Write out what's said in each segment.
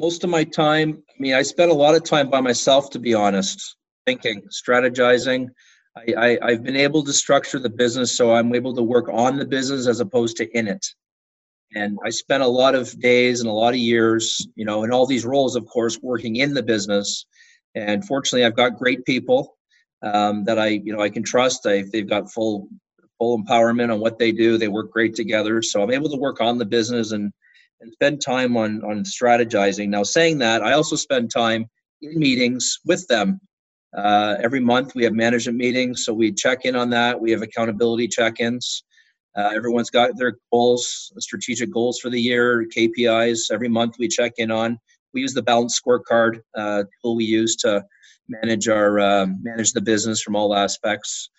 most of my time, I mean, I spend a lot of time by myself, to be honest, thinking, strategizing. I, I, have been able to structure the business so I'm able to work on the business as opposed to in it. And I spent a lot of days and a lot of years, you know, in all these roles, of course, working in the business. And fortunately, I've got great people um, that I, you know, I can trust. I, they've got full full empowerment on what they do. They work great together. So I'm able to work on the business and and spend time on on strategizing. Now, saying that, I also spend time in meetings with them. Uh, every month we have management meetings, so we check in on that. We have accountability check-ins. Uh, everyone's got their goals, strategic goals for the year, KPIs. Every month we check in on. We use the balance scorecard uh, tool we use to manage our uh, manage the business from all aspects.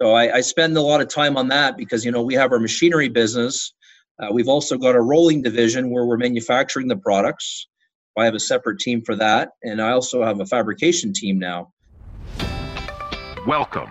So I, I, spend a lot of time on that because you know we have our machinery business, uh, we've also got a rolling division where we're manufacturing the products. I have a separate team for that, and I also have a fabrication team now. Welcome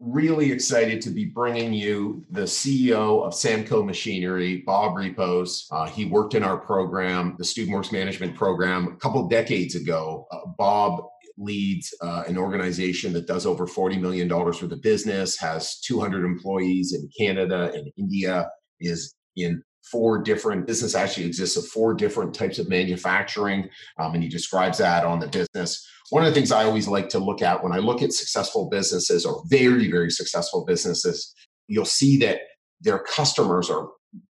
really excited to be bringing you the CEO of Samco Machinery, Bob Repos. Uh, he worked in our program, the Student Works Management Program, a couple decades ago. Uh, Bob leads uh, an organization that does over $40 million for the business, has 200 employees in Canada and India, is in four different business actually exists of four different types of manufacturing um, and he describes that on the business. One of the things I always like to look at when I look at successful businesses or very, very successful businesses, you'll see that their customers are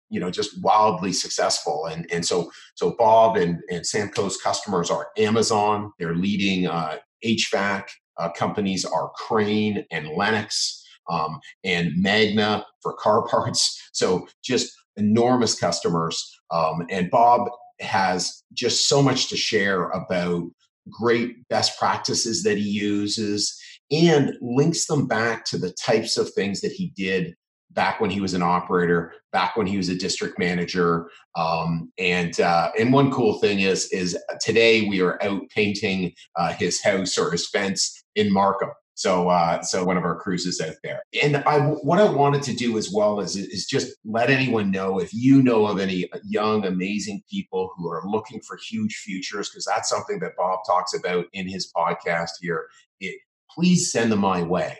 you know just wildly successful. And and so so bob and and samco's customers are amazon their leading uh, hvac uh, companies are crane and lennox um, and magna for car parts. So just enormous customers um, and bob has just so much to share about great best practices that he uses and links them back to the types of things that he did back when he was an operator, back when he was a district manager. Um, and uh, and one cool thing is is today we are out painting uh, his house or his fence in Markham. So, uh, so one of our cruises out there. And I, what I wanted to do as well is, is just let anyone know if you know of any young, amazing people who are looking for huge futures, because that's something that Bob talks about in his podcast here. It, please send them my way.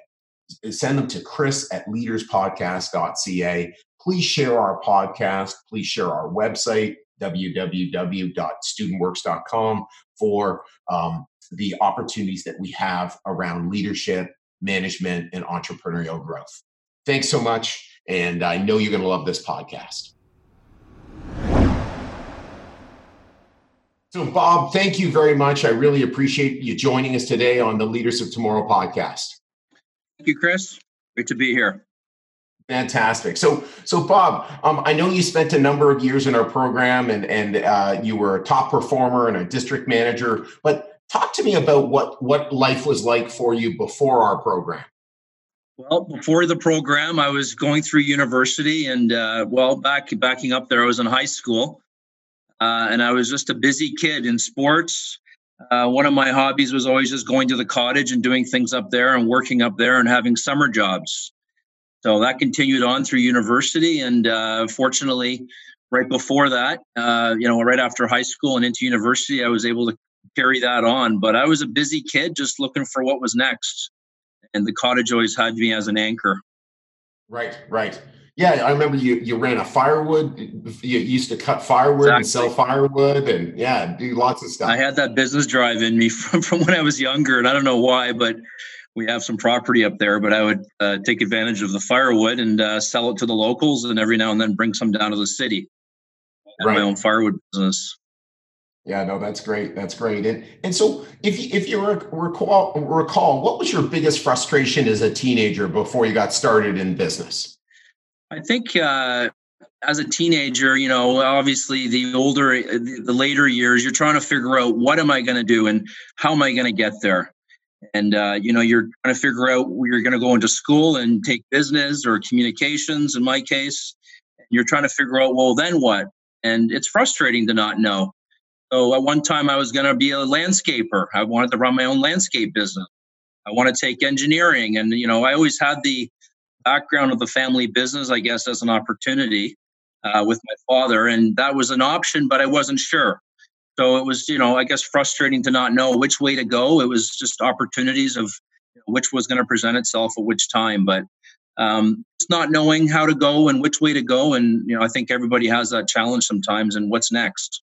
Send them to chris at leaderspodcast.ca. Please share our podcast. Please share our website, www.studentworks.com for um, the opportunities that we have around leadership, management, and entrepreneurial growth. Thanks so much. And I know you're going to love this podcast. So, Bob, thank you very much. I really appreciate you joining us today on the Leaders of Tomorrow podcast. Thank you, Chris. Great to be here. Fantastic. So, so Bob, um, I know you spent a number of years in our program, and and uh, you were a top performer and a district manager. But Talk to me about what what life was like for you before our program. Well, before the program, I was going through university, and uh, well, back backing up there, I was in high school, uh, and I was just a busy kid in sports. Uh, one of my hobbies was always just going to the cottage and doing things up there, and working up there, and having summer jobs. So that continued on through university, and uh, fortunately, right before that, uh, you know, right after high school and into university, I was able to carry that on. But I was a busy kid just looking for what was next. And the cottage always had me as an anchor. Right, right. Yeah, I remember you you ran a firewood. You used to cut firewood exactly. and sell firewood, and yeah, do lots of stuff. I had that business drive in me from, from when I was younger, and I don't know why, but we have some property up there. But I would uh, take advantage of the firewood and uh, sell it to the locals, and every now and then bring some down to the city. Right. My own firewood business. Yeah, no, that's great. That's great. And and so if you, if you recall recall, what was your biggest frustration as a teenager before you got started in business? I think uh, as a teenager, you know, obviously the older, the later years, you're trying to figure out what am I going to do and how am I going to get there. And uh, you know, you're trying to figure out where you're going to go into school and take business or communications. In my case, you're trying to figure out, well, then what? And it's frustrating to not know. So at one time, I was going to be a landscaper. I wanted to run my own landscape business. I want to take engineering, and you know, I always had the background of the family business, I guess, as an opportunity uh, with my father, and that was an option, but I wasn't sure. So it was, you know, I guess frustrating to not know which way to go. It was just opportunities of which was going to present itself at which time, but um, it's not knowing how to go and which way to go. And you know, I think everybody has that challenge sometimes. And what's next?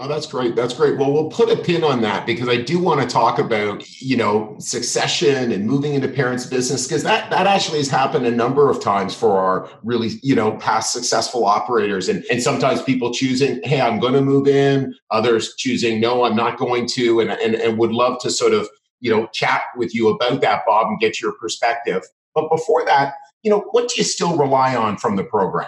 Oh, that's great. That's great. Well, we'll put a pin on that because I do want to talk about, you know, succession and moving into parents' business because that that actually has happened a number of times for our really, you know, past successful operators. And and sometimes people choosing, hey, I'm going to move in. Others choosing, no, I'm not going to. And and and would love to sort of, you know, chat with you about that, Bob, and get your perspective. But before that, you know, what do you still rely on from the program?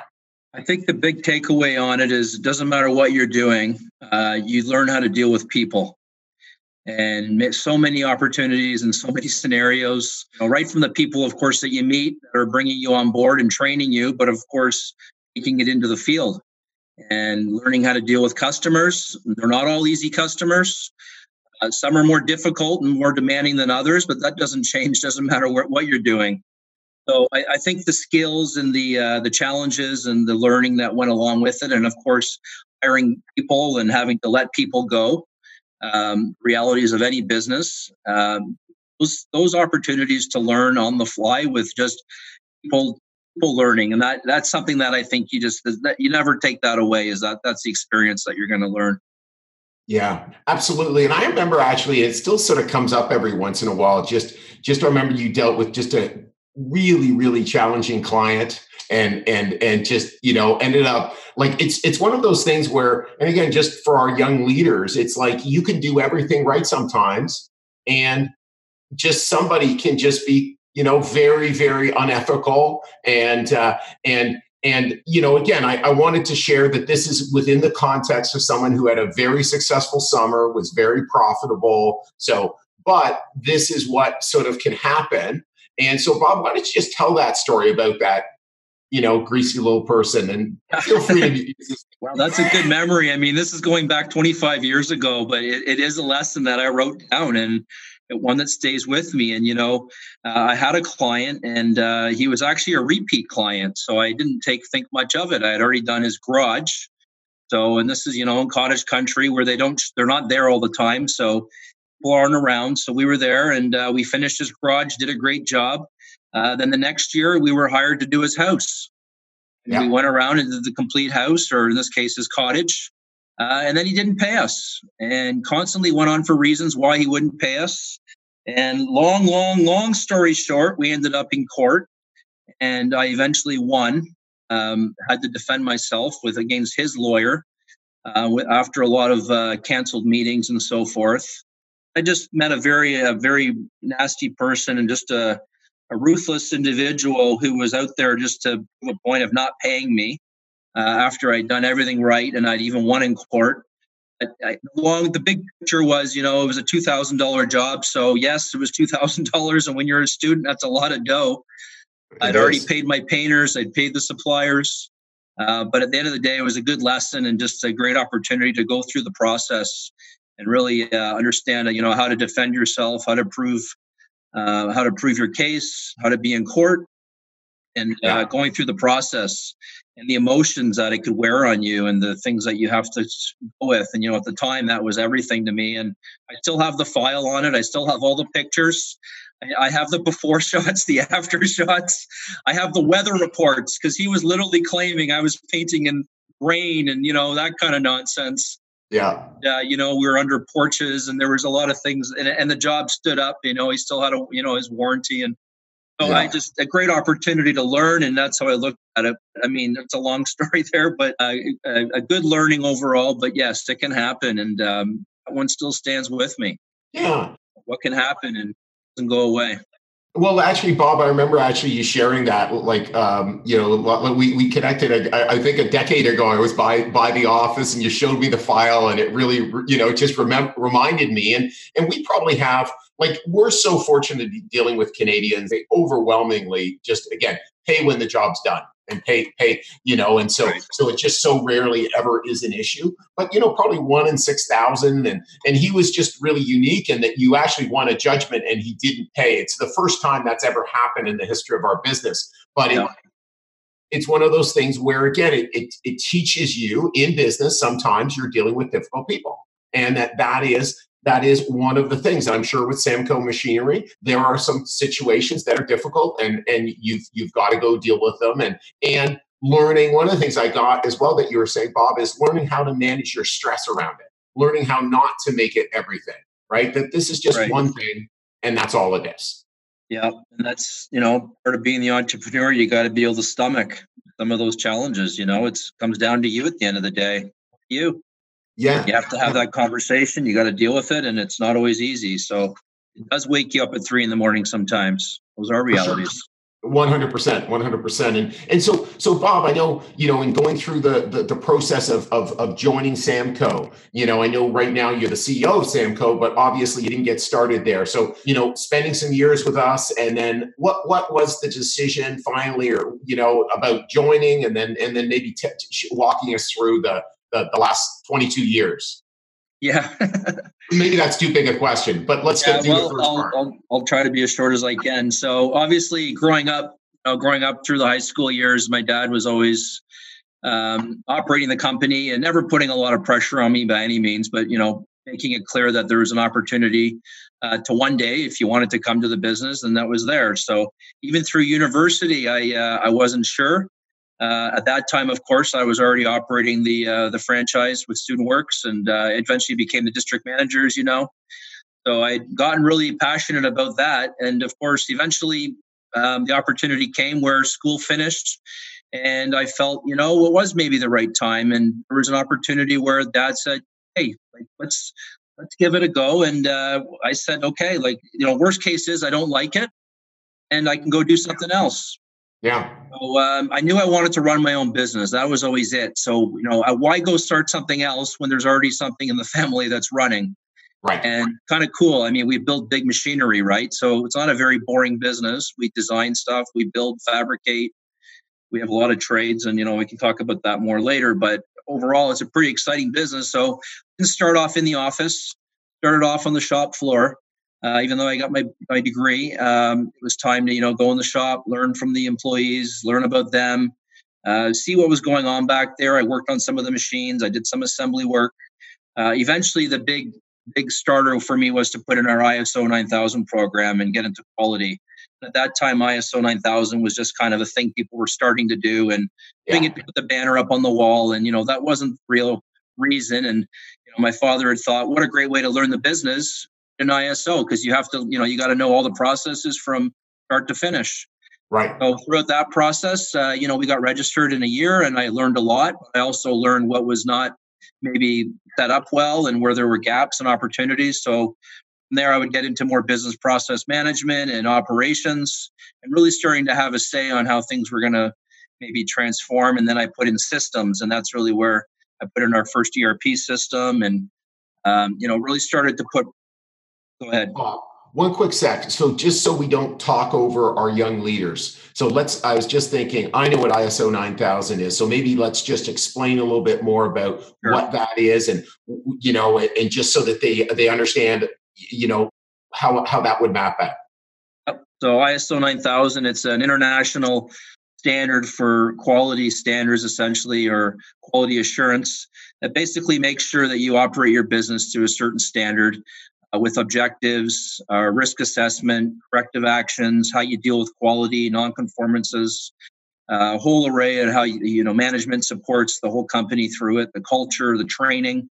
I think the big takeaway on it is it doesn't matter what you're doing, uh, you learn how to deal with people. And so many opportunities and so many scenarios, you know, right from the people, of course, that you meet that are bringing you on board and training you, but of course, taking it into the field and learning how to deal with customers. They're not all easy customers. Uh, some are more difficult and more demanding than others, but that doesn't change. Doesn't matter what you're doing. So I, I, think the skills and the uh, the challenges and the learning that went along with it, and of course hiring people and having to let people go, um, realities of any business. Um, those those opportunities to learn on the fly with just people people learning, and that that's something that I think you just that you never take that away. Is that that's the experience that you're going to learn. Yeah, absolutely. And I remember actually, it still sort of comes up every once in a while. Just, just remember you dealt with just a really really challenging client and and and just you know ended up like it's it's one of those things where and again just for our young leaders it's like you can do everything right sometimes and just somebody can just be you know very very unethical and uh, and and you know again I, I wanted to share that this is within the context of someone who had a very successful summer was very profitable. So but this is what sort of can happen and so, Bob, why don't you just tell that story about that, you know, greasy little person? And feel free to. well, that's a good memory. I mean, this is going back 25 years ago, but it, it is a lesson that I wrote down and one that stays with me. And, you know, uh, I had a client and uh, he was actually a repeat client. So I didn't take think much of it. I had already done his garage. So, and this is, you know, in cottage country where they don't, they're not there all the time. So aren't around. So we were there and uh, we finished his garage, did a great job. Uh, then the next year, we were hired to do his house. Yeah. We went around and did the complete house, or in this case, his cottage. Uh, and then he didn't pay us and constantly went on for reasons why he wouldn't pay us. And long, long, long story short, we ended up in court and I eventually won. Um, had to defend myself with against his lawyer uh, after a lot of uh, canceled meetings and so forth. I just met a very, a very nasty person and just a, a ruthless individual who was out there just to the point of not paying me uh, after I'd done everything right and I'd even won in court. I, I, long the big picture was, you know, it was a two thousand dollar job. So yes, it was two thousand dollars, and when you're a student, that's a lot of dough. It I'd is. already paid my painters, I'd paid the suppliers, uh, but at the end of the day, it was a good lesson and just a great opportunity to go through the process and really uh, understand, uh, you know, how to defend yourself, how to prove, uh, how to prove your case, how to be in court, and uh, going through the process and the emotions that it could wear on you and the things that you have to go with. And you know, at the time, that was everything to me. And I still have the file on it. I still have all the pictures. I have the before shots, the after shots. I have the weather reports because he was literally claiming I was painting in rain and you know that kind of nonsense. Yeah. Uh, you know, we were under porches and there was a lot of things and, and the job stood up, you know, he still had a, you know, his warranty. And so yeah. I just, a great opportunity to learn. And that's how I looked at it. I mean, it's a long story there, but uh, a, a, good learning overall, but yes, it can happen. And um, one still stands with me. Yeah. What can happen and doesn't go away. Well, actually, Bob, I remember actually you sharing that. Like, um, you know, we, we connected. I, I, think a decade ago, I was by by the office, and you showed me the file, and it really, you know, just remember reminded me. And and we probably have like we're so fortunate to be dealing with Canadians. They overwhelmingly just again pay when the job's done and pay pay you know and so right. so it just so rarely ever is an issue but you know probably one in six thousand and and he was just really unique in that you actually won a judgment and he didn't pay it's the first time that's ever happened in the history of our business but yeah. it, it's one of those things where again it, it, it teaches you in business sometimes you're dealing with difficult people and that that is that is one of the things i'm sure with samco machinery there are some situations that are difficult and and you've you've got to go deal with them and and learning one of the things i got as well that you were saying bob is learning how to manage your stress around it learning how not to make it everything right? That this is just right. one thing and that's all it is. Yeah and that's you know part of being the entrepreneur you got to be able to stomach some of those challenges you know? It comes down to you at the end of the day you yeah. You have to have that conversation. You got to deal with it. And it's not always easy. So it does wake you up at three in the morning sometimes. Those are realities. One hundred percent, one hundred percent, and and so so Bob, I know you know in going through the, the the process of of of joining Samco, you know I know right now you're the CEO of Samco, but obviously you didn't get started there. So you know spending some years with us, and then what what was the decision finally, or you know about joining, and then and then maybe t- t- walking us through the the, the last 22 years? Yeah. Maybe that's too big a question, but let's yeah, well, the 1st I'll, part. I'll, I'll, try to be as short as I can. So obviously growing up, you know, growing up through the high school years, my dad was always um, operating the company and never putting a lot of pressure on me by any means, but, you know, making it clear that there was an opportunity uh, to one day, if you wanted to come to the business, and that was there. So even through university, I, uh, I wasn't sure. Uh, at that time, of course, I was already operating the uh, the franchise with Student Works, and uh, eventually became the district manager, as you know. So I'd gotten really passionate about that, and of course, eventually um, the opportunity came where school finished, and I felt, you know, it was maybe the right time, and there was an opportunity where Dad said, "Hey, like, let's let's give it a go," and uh, I said, "Okay." Like, you know, worst case is I don't like it, and I can go do something else. Yeah. So um, I knew I wanted to run my own business. That was always it. So you know, why go start something else when there's already something in the family that's running? Right. And kind of cool. I mean, we build big machinery, right? So it's not a very boring business. We design stuff, we build, fabricate. We have a lot of trades, and you know, we can talk about that more later. But overall, it's a pretty exciting business. So can start off in the office, started off on the shop floor, uh, even though I got my, my degree, um, it was time to you know go in the shop, learn from the employees, learn about them, uh, see what was going on back there. I worked on some of the machines. I did some assembly work. Uh, eventually, the big big starter for me was to put in our ISO 9000 program and get into quality. At that time, ISO 9000 was just kind of a thing people were starting to do and yeah. doing it put the banner up on the wall. And you know that wasn't real reason. And you know, my father had thought, what a great way to learn the business an ISO because you have to, you know, you got to know all the processes from start to finish. Right. So throughout that process, uh, you know, we got registered in a year, and I learned a lot. I also learned what was not maybe set up well and where there were gaps and opportunities. So from there, I would get into more business process management and operations, and really starting to have a say on how things were going to maybe transform. And then I put in systems, and that's really where I put in our first ERP system, and um, you know, really started to put Go ahead. Uh, one quick sec. So just so we don't talk over our young leaders. So let's, I was just thinking, I know what ISO 9000 is. So maybe let's just explain a little bit more about sure. what that is and, you know, and just so that they, they understand, you know, how, how that would map out. So ISO 9000, it's an international standard for quality standards essentially or quality assurance that basically makes sure that you operate your business to a certain standard uh, with objectives, uh, risk assessment, corrective actions, how you deal with quality, nonconformances, uh, a whole array of how you, you know management supports the whole company through it, the culture, the training.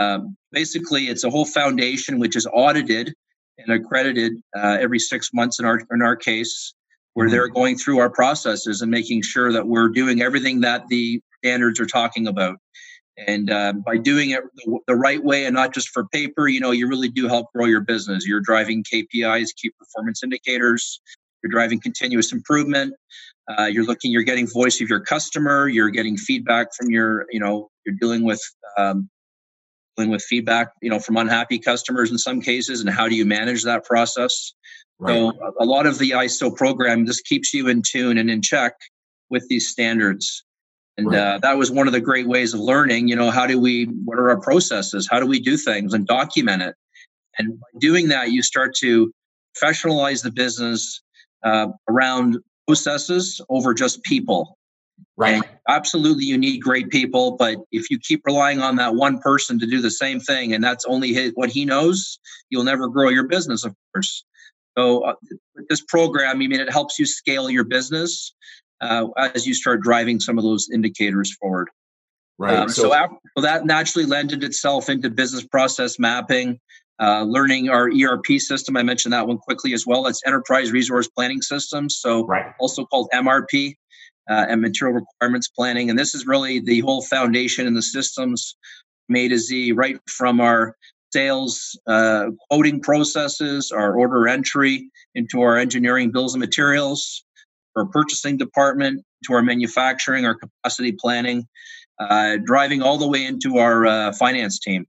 Um, basically, it's a whole foundation which is audited and accredited uh, every six months in our in our case, where they're mm-hmm. going through our processes and making sure that we're doing everything that the standards are talking about. And uh, by doing it the, the, right way and not just for paper, you know, you really do help grow your business. You're driving KPIs, key performance indicators. You're driving continuous improvement. Uh, you're looking, you're getting voice of your customer. You're getting feedback from your, you know, you're dealing with um, dealing with feedback, you know, from unhappy customers in some cases, and how do you manage that process? Right. So a lot of the ISO program just keeps you in tune and in check with these standards. And right. uh, that was one of the great ways of learning. You know, how do we? What are our processes? How do we do things and document it? And by doing that, you start to professionalize the business uh, around processes over just people. Right. And absolutely, you need great people, but if you keep relying on that one person to do the same thing, and that's only his, what he knows, you'll never grow your business, of course. So, uh, this program, I mean, it helps you scale your business uh, as you start driving some of those indicators forward. Right. Um, so, so after, that naturally lended itself into business process mapping, uh, learning our ERP system. I mentioned that one quickly as well. It's Enterprise Resource Planning System, so right. also called MRP uh, and Material Requirements Planning. And this is really the whole foundation in the systems made to Z, right from our sales uh, quoting processes, our order entry into our engineering bills and materials, our purchasing department, to our manufacturing, our capacity planning, uh, driving all the way into our uh, finance team.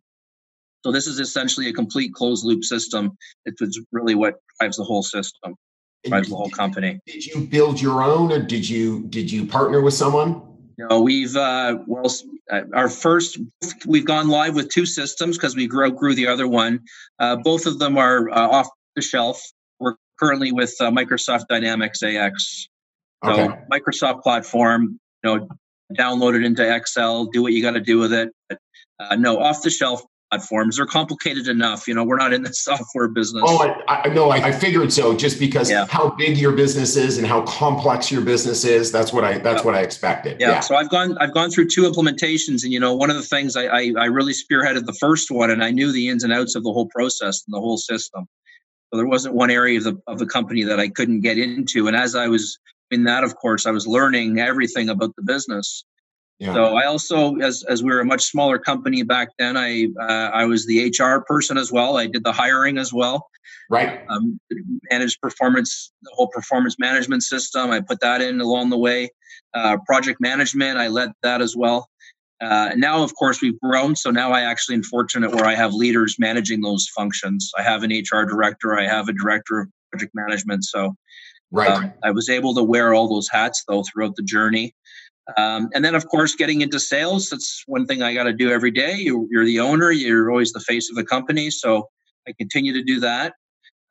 So this is essentially a complete closed loop system. It's really what drives the whole system, drives the whole company. Did you build your own, or did you did you partner with someone? No, we've uh, well, uh, our first we've gone live with two systems because we grew grew the other one. Uh, both of them are uh, off the shelf. We're currently with uh, Microsoft Dynamics AX. So okay. Microsoft platform, you know, download it into Excel, do what you got to do with it. But, uh, no, off the shelf platforms. They're complicated enough. You know, we're not in the software business. Oh, I, I know. I, I, figured so. Just because yeah. how big your business is and how complex your business is. That's what I. That's yeah. what I expected. Yeah. yeah. So I've gone. I've gone through two implementations, and you know, one of the things I, I I really spearheaded the first one, and I knew the ins and outs of the whole process and the whole system. So there wasn't one area of the of the company that I couldn't get into. And as I was in that, of course, I was learning everything about the business. Yeah. So I also, as as we were a much smaller company back then, I uh, I was the HR person as well. I did the hiring as well. Right. Um, managed performance, the whole performance management system. I put that in along the way. Uh, project management, I led that as well. Uh, now, of course, we've grown. So now I actually am fortunate where I have leaders managing those functions. I have an HR director. I have a director of project management. So right. Um, I was able to wear all those hats though throughout the journey. Um, and then, of course, getting into sales, that's one thing I got to do every day. You, are the owner, you're always the face of the company. So I continue to do that.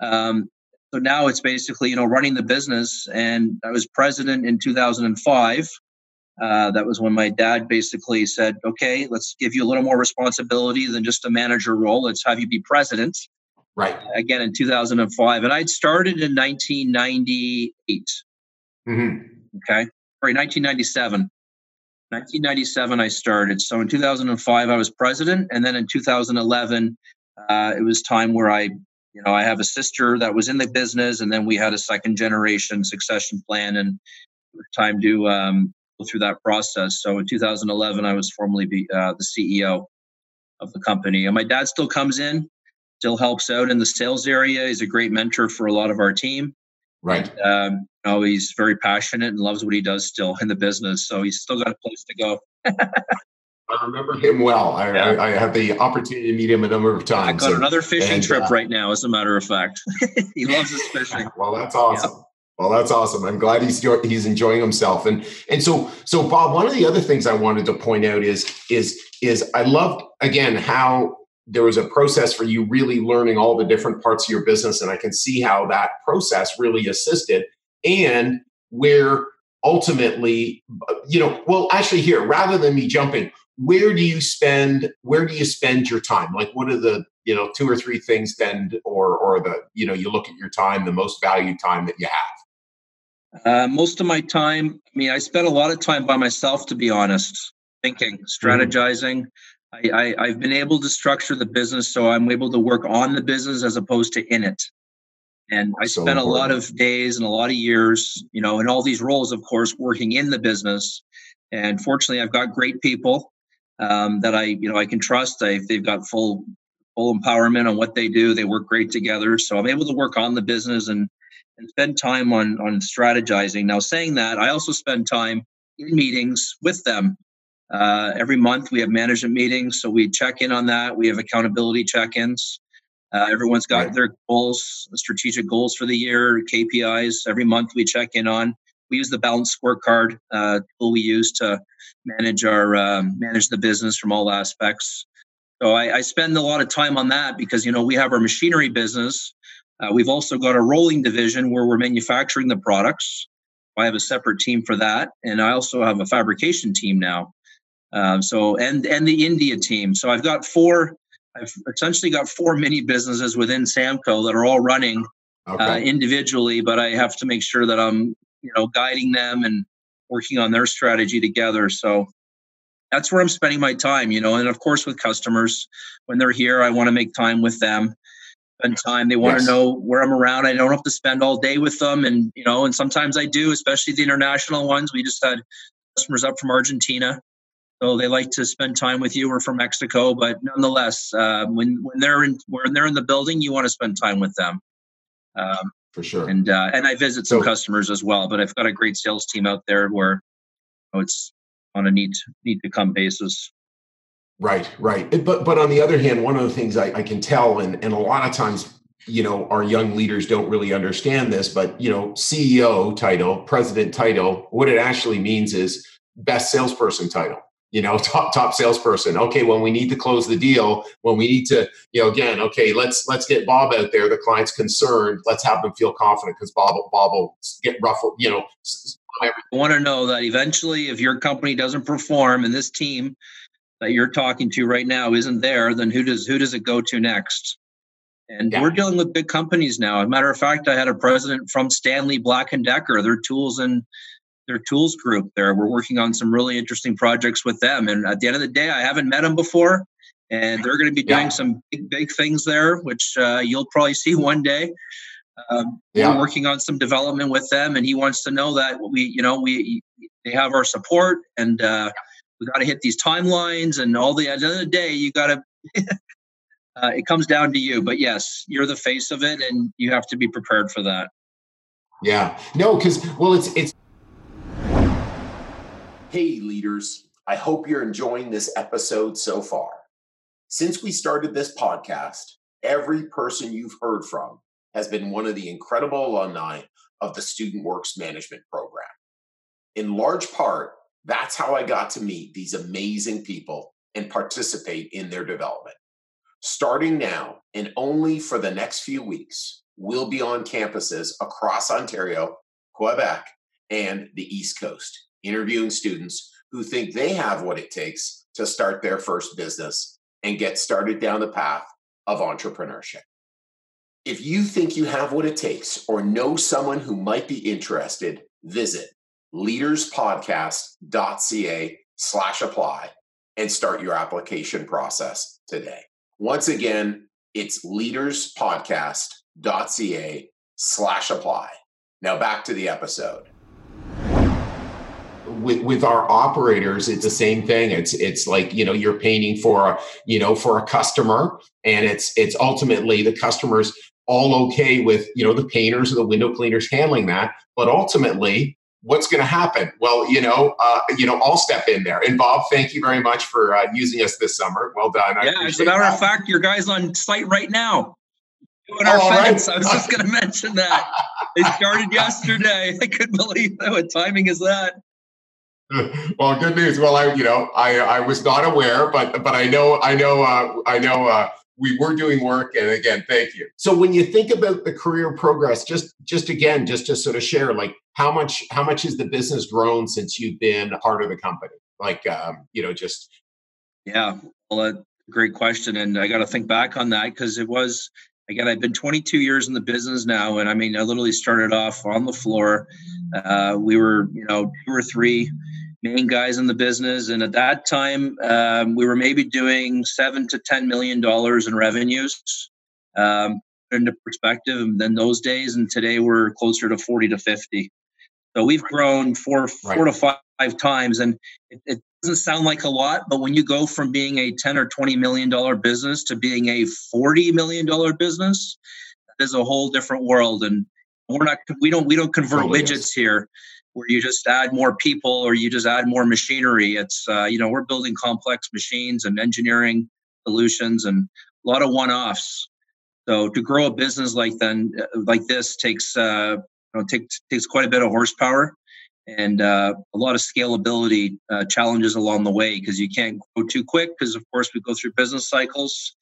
Um, so now it's basically, you know, running the business. And I was president in 2005. Uh, that was when my dad basically said, okay, let's give you a little more responsibility than just a manager role. Let's have you be president. Right. Again in 2005. And I'd started in 1998. Mm-hmm. Okay sorry, 1997. 1997, I started. So in 2005, I was president, and then in 2011, uh, it was time where I, you know, I have a sister that was in the business, and then we had a second generation succession plan, and time to um, go through that process. So in 2011, I was formally be, uh, the CEO of the company, and my dad still comes in, still helps out in the sales area. He's a great mentor for a lot of our team. Right. And, um, you know, he's very passionate and loves what he does still in the business. So he's still got a place to go. I remember him well. I, yeah. I, I, had the opportunity to meet him a number of times. I got another fishing and, trip uh, right now, as a matter of fact. he loves his fishing. Well, that's awesome. Yeah. Well, that's awesome. I'm glad he's he's enjoying himself. And and so so Bob, one of the other things I wanted to point out is is is I loved again how there was a process for you really learning all the different parts of your business and i can see how that process really assisted and where ultimately you know well actually here rather than me jumping where do you spend where do you spend your time like what are the you know two or three things then or or the you know you look at your time the most valued time that you have uh, most of my time i mean i spent a lot of time by myself to be honest thinking mm-hmm. strategizing mm-hmm. I, I, have been able to structure the business so I'm able to work on the business as opposed to in it. And I so spent important. a lot of days and a lot of years, you know, in all these roles, of course, working in the business. And fortunately, I've got great people um, that I, you know, I can trust. I, they've got full full empowerment on what they do. They work great together, so I'm able to work on the business and and spend time on on strategizing. Now, saying that, I also spend time in meetings with them. Uh, every month we have management meetings, so we check in on that. We have accountability check-ins. Uh, everyone's got right. their goals, strategic goals for the year, KPIs. Every month we check in on. We use the balance scorecard uh, tool we use to manage our um, manage the business from all aspects. So I, I, spend a lot of time on that because you know we have our machinery business. Uh, we've also got a rolling division where we're manufacturing the products. I have a separate team for that, and I also have a fabrication team now. Um, so and and the India team. So I've got four. I've essentially got four mini businesses within Samco that are all running uh, okay. uh, individually, but I have to make sure that I'm you know guiding them and working on their strategy together. So that's where I'm spending my time, you know, and of course with customers when they're here, I want to make time with them. Spend time. They want yes. to know where I'm around. I don't have to spend all day with them, and you know, and sometimes I do, especially the international ones. We just had customers up from Argentina, so they like to spend time with you or from Mexico. But nonetheless, uh, when when they're in when they're in the building, you want to spend time with them. Um, For sure. And uh, and I visit some so, customers as well. But I've got a great sales team out there where you know, it's on a need need to come basis. Right, right. But but on the other hand, one of the things I, I can tell, and and a lot of times, you know, our young leaders don't really understand this, but you know, CEO title, president title, what it actually means is best salesperson title you know top top salesperson okay when we need to close the deal when we need to you know again okay let's let's get bob out there the client's concerned let's have them feel confident because bob bob will get ruffled you know I want to know that eventually, if your company doesn't perform and this team that you're talking to right now isn't there, then who does who does it go to next? And yeah. we're dealing with big companies now. As a matter of fact, I had a president from Stanley Black and Decker, their tools and their tools group there. We're working on some really interesting projects with them. And at the end of the day, I haven't met them before, and they're going to be doing yeah. some big, big things there, which uh, you'll probably see one day. Um, yeah. We're working on some development with them, and he wants to know that we, you know, we they have our support, and uh, we got to hit these timelines and all the. At the end of the day, you got to. uh, it comes down to you, but yes, you're the face of it, and you have to be prepared for that. Yeah, no, because well, it's it's. Hey, leaders! I hope you're enjoying this episode so far. Since we started this podcast, every person you've heard from has been one of the incredible alumni of the Student Works Management Program. In large part, that's how I got to meet these amazing people and participate in their development. Starting now and only for the next few weeks, we'll be on campuses across Ontario, Quebec, and the East Coast, interviewing students who think they have what it takes to start their first business and get started down the path of entrepreneurship. If you think you have what it takes or know someone who might be interested, visit leaderspodcast.ca slash apply and start your application process today. Once again, it's leaderspodcast.ca slash apply. Now back to the episode. With, with our operators, it's the same thing. It's it's like you know you're painting for a you know for a customer, and it's it's ultimately the customer's all okay with you know the painters or the window cleaners handling that. But ultimately what's going to happen? Well you know uh, you know i'll step in there. And bob thank you very much for uh, using us this summer. Well done. Yeah as a matter that. of fact your guys on site right now. Doing our oh, fence. Right. i was just going to mention that. They started yesterday. I couldn't believe that what timing is that well good news. Well i you know i i was not aware but but i know i know uh, i know uh, we were doing work and again thank you. So when you think about the career progress just just again just to sort of share like how much how much has the business grown since you've been part of the company? Like um you know just yeah. Well a great question and i got to think back on that because it was again i've been 22 years in the business now and i mean i literally started off on the floor uh, we were you know two or three main guys in the business. And at that time, um, we were maybe doing seven to ten million dollars in revenues. Um, into perspective, and then those days, and today we're closer to forty to fifty. So we've grown four right. four to five times, and it, it doesn't sound like a lot, but when you go from being a 10 or 20 million dollar business to being a 40 million dollar business, that is a whole different world. And we're not we don't we don't convert oh, widgets yes. here where you just add more people or you just add more machinery. It's uh, you know we're building complex machines and engineering solutions and a lot of one-offs. So to grow a business like then uh, like this takes uh, you know takes takes quite a bit of horsepower and uh, a lot of scalability uh, challenges along the way because you can't go too quick because of course we go through business cycles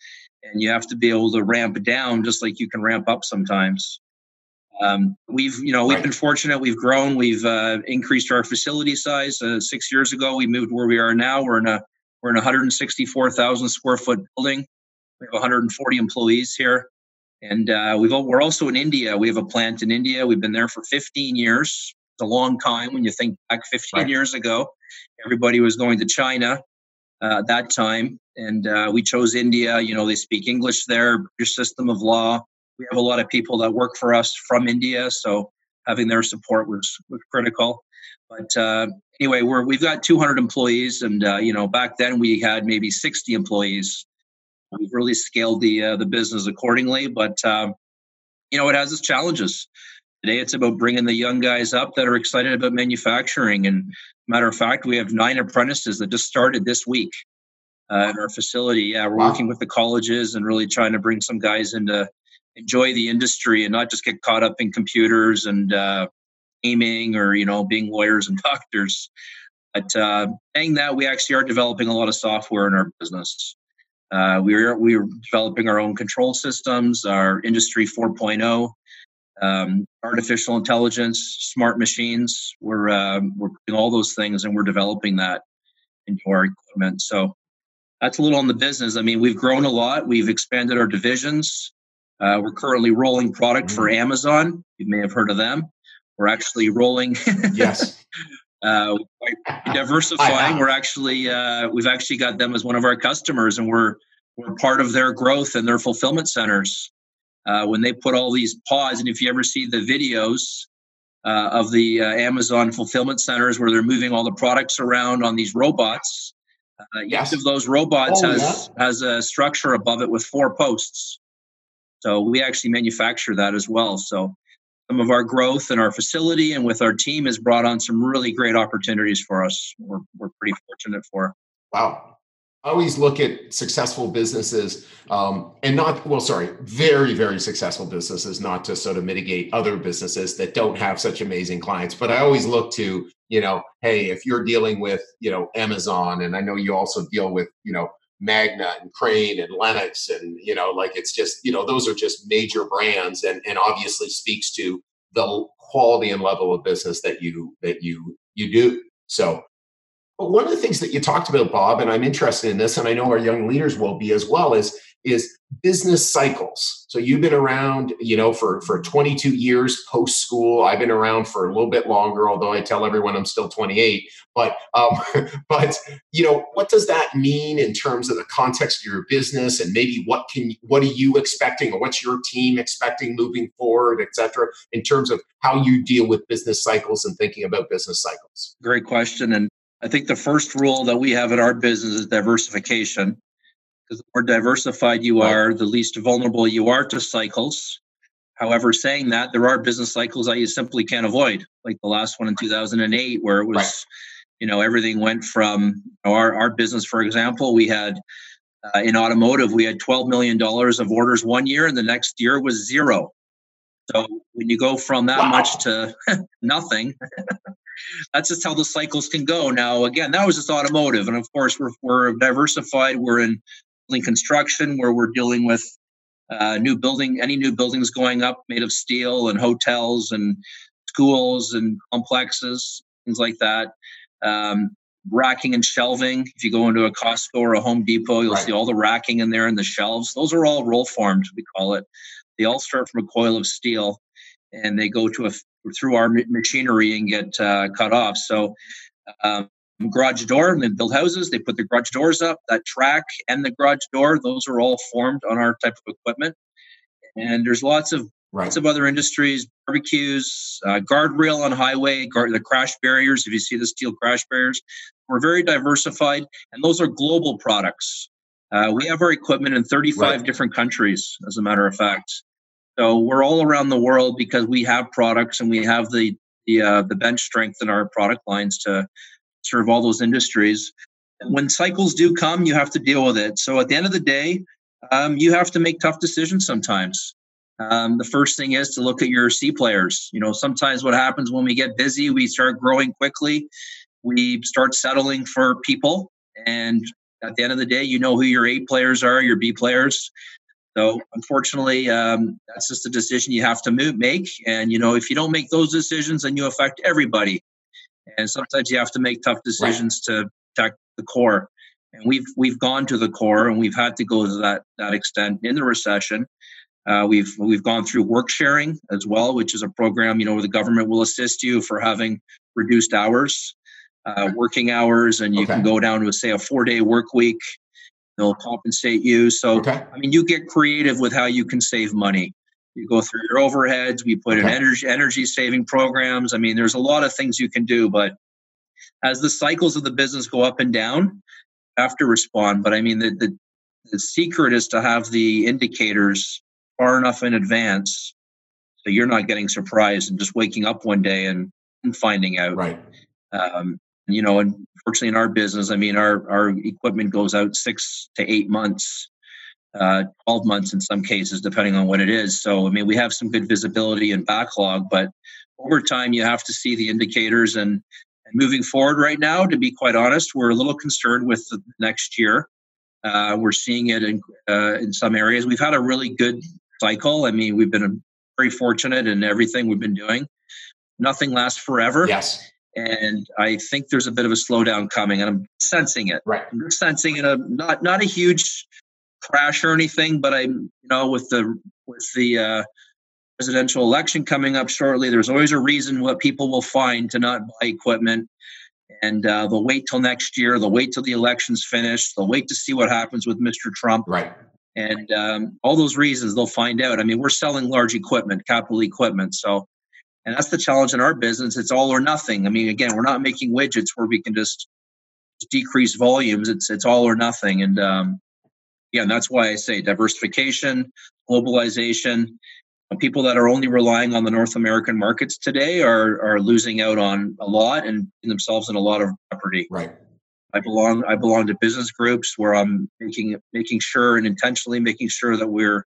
and you have to be able to ramp down just like you can ramp up sometimes. Um, we've you know we've been fortunate we've grown we've uh, increased our facility size uh, six years ago we moved where we are now we're in a we're in a 164000 square foot building. We have 140 employees here and uh, we've we're also in india we have a plant in india we've been there for 15 years a long time when you think back 15 right. years ago. Everybody was going to China uh, at that time, and uh, we chose India. You know, they speak English there, British system of law. We have a lot of people that work for us from India, so having their support was, was critical. But uh, anyway, we're we've got 200 employees, and uh, you know, back then we had maybe 60 employees. We've really scaled the uh, the business accordingly, but um, you know, it has its challenges. Today, it's about bringing the young guys up that are excited about manufacturing. And matter of fact, we have nine apprentices that just started this week uh, in our facility. Yeah, we're wow. working with the colleges and really trying to bring some guys into enjoy the industry and not just get caught up in computers and uh, aiming or you know being lawyers and doctors. But uh, saying that, we actually are developing a lot of software in our business. Uh, we're we're developing our own control systems, our Industry 4.0 um, artificial intelligence, smart machines. We're um, we're doing all those things, and we're developing that into our equipment. So that's a little on the business. I mean, we've grown a lot. We've expanded our divisions. Uh, we're currently rolling product mm-hmm. for Amazon. You may have heard of them. We're actually rolling. yes. uh, diversifying. We're actually uh, we've actually got them as one of our customers, and we're we're part of their growth and their fulfillment centers uh, when they put all these pods, and if you ever see the videos uh, of the uh, Amazon fulfillment centers where they're moving all the products around on these robots, uh, yes. each of those robots oh, has yeah. has a structure above it with four posts. So we actually manufacture that as well. So some of our growth in our facility and with our team has brought on some really great opportunities for us. We're, we're pretty fortunate for. Wow always look at successful businesses um, and not well sorry very very successful businesses not to sort of mitigate other businesses that don't have such amazing clients but i always look to you know hey if you're dealing with you know amazon and i know you also deal with you know magna and crane and lennox and you know like it's just you know those are just major brands and and obviously speaks to the quality and level of business that you that you you do. So one of the things that you talked about, Bob, and I'm interested in this, and I know our young leaders will be as well, is is business cycles. So you've been around, you know, for for 22 years post school. I've been around for a little bit longer, although I tell everyone I'm still 28. But um, but you know, what does that mean in terms of the context of your business, and maybe what can what are you expecting, or what's your team expecting moving forward, et cetera, in terms of how you deal with business cycles and thinking about business cycles? Great question, and I think the first rule that we have in our business is diversification. Because the more diversified you are, the least vulnerable you are to cycles. However, saying that, there are business cycles that you simply can't avoid, like the last one in 2008, where it was, right. you know, everything went from our, our business, for example, we had uh, in automotive, we had $12 million of orders one year, and the next year was zero. So when you go from that wow. much to nothing, that's just how the cycles can go. Now, again, that was just automotive, and of course, we're we're diversified. We're in construction where we're dealing with uh, new building, any new buildings going up made of steel, and hotels and schools and complexes, things like that. Um, racking and shelving. If you go into a Costco or a Home Depot, you'll right. see all the racking in there and the shelves. Those are all roll formed, we call it. They all start from a coil of steel and they go to a through our machinery and get uh, cut off. So, um, garage door, and they build houses. They put the garage doors up. That track and the garage door, those are all formed on our type of equipment. And there's lots of right. lots of other industries, barbecues, uh, guardrail on highway, guard, the crash barriers. If you see the steel crash barriers, we're very diversified, and those are global products. Uh, we have our equipment in 35 right. different countries, as a matter of fact. So we're all around the world because we have products and we have the the, uh, the bench strength in our product lines to serve all those industries. When cycles do come, you have to deal with it. So at the end of the day, um, you have to make tough decisions sometimes. Um, the first thing is to look at your C players. You know, sometimes what happens when we get busy, we start growing quickly, we start settling for people, and at the end of the day, you know who your A players are, your B players. So unfortunately, um, that's just a decision you have to make. And you know, if you don't make those decisions, then you affect everybody. And sometimes you have to make tough decisions right. to protect the core. And we've we've gone to the core, and we've had to go to that that extent in the recession. Uh, we've we've gone through work sharing as well, which is a program you know where the government will assist you for having reduced hours, uh, working hours, and you okay. can go down to say a four day work week. They'll compensate you. So okay. I mean, you get creative with how you can save money. You go through your overheads. We put okay. in energy energy saving programs. I mean, there's a lot of things you can do, but as the cycles of the business go up and down, you have to respond. But I mean, the the, the secret is to have the indicators far enough in advance so you're not getting surprised and just waking up one day and, and finding out. Right. Um, you know, unfortunately, in our business, I mean, our our equipment goes out six to eight months, uh, twelve months in some cases, depending on what it is. So, I mean, we have some good visibility and backlog, but over time, you have to see the indicators. And, and moving forward, right now, to be quite honest, we're a little concerned with the next year. Uh, we're seeing it in uh, in some areas. We've had a really good cycle. I mean, we've been very fortunate in everything we've been doing. Nothing lasts forever. Yes. And I think there's a bit of a slowdown coming, and I'm sensing it. Right. I'm sensing it. A not not a huge crash or anything, but I'm you know with the with the uh, presidential election coming up shortly, there's always a reason what people will find to not buy equipment. And uh, they'll wait till next year. They'll wait till the election's finished. They'll wait to see what happens with Mr. Trump. Right and um, all those reasons they'll find out. I mean, we're selling large equipment, capital equipment, so and that's the challenge in our business. It's all or nothing. I mean, again, we're not making widgets where we can just decrease volumes. It's it's all or nothing, and um, yeah, and that's why I say diversification, globalization. People that are only relying on the North American markets today are are losing out on a lot and themselves in a lot of jeopardy. Right. I belong I belong to business groups where I'm making making sure and intentionally making sure that we're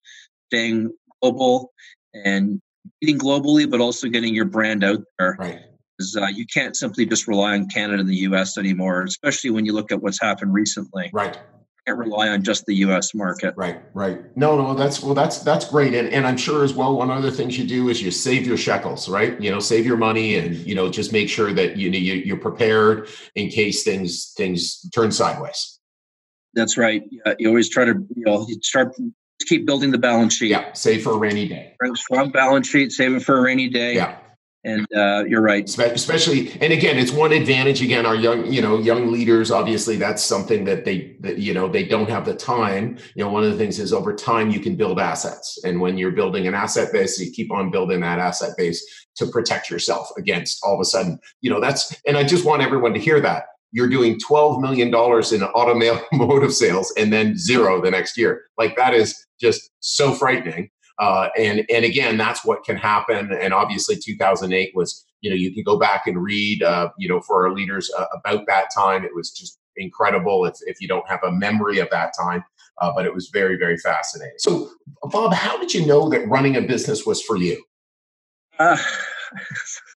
staying global and eating globally, but also getting your brand out there. Right. Because uh, you can't simply just rely on Canada and the U.S. anymore, especially when you look at what's happened recently. Right can't rely on just the U.S. market. Right, right. No, no, that's well, that's that's great, and and I'm sure as well. One of the things you do is you save your shekels, right? You know, save your money, and you know, just make sure that you know you, you're prepared in case things things turn sideways. That's right. Yeah, you always try to you know you start keep building the balance sheet. Yeah, save for a rainy day. Strong balance sheet, saving for a rainy day. Yeah and uh, you're right especially and again it's one advantage again our young you know young leaders obviously that's something that they that, you know they don't have the time you know one of the things is over time you can build assets and when you're building an asset base you keep on building that asset base to protect yourself against all of a sudden you know that's and i just want everyone to hear that you're doing $12 million in automotive sales and then zero the next year like that is just so frightening uh, and and again, that's what can happen. And obviously, 2008 was you know you can go back and read uh, you know for our leaders uh, about that time. It was just incredible if if you don't have a memory of that time. Uh, but it was very very fascinating. So, Bob, how did you know that running a business was for you?